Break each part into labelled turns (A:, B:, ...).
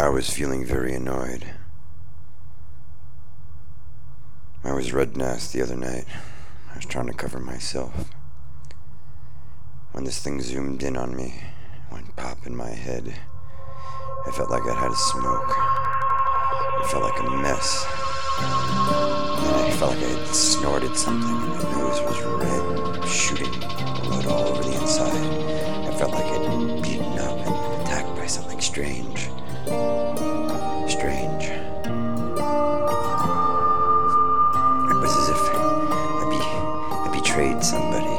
A: I was feeling very annoyed. I was red nosed the other night. I was trying to cover myself. When this thing zoomed in on me, went pop in my head, I felt like I had a smoke. It felt like a mess. And I felt like I had snorted something, and my nose was red, shooting blood all over the inside. I felt like I'd been beaten up and attacked by something strange. Strange. It was as if I, be- I betrayed somebody,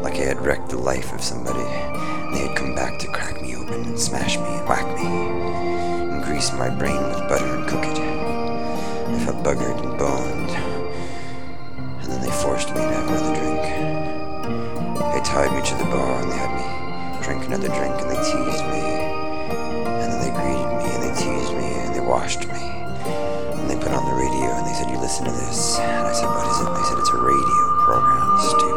A: like I had wrecked the life of somebody, and they had come back to crack me open and smash me and whack me, and grease my brain with butter and cook it. I felt buggered and boned, and then they forced me to have another drink. They tied me to the bar and they had me drink another drink and they teased me. Washed me. And they put on the radio and they said, You listen to this. And I said, What is it? They said, It's a radio program, stupid.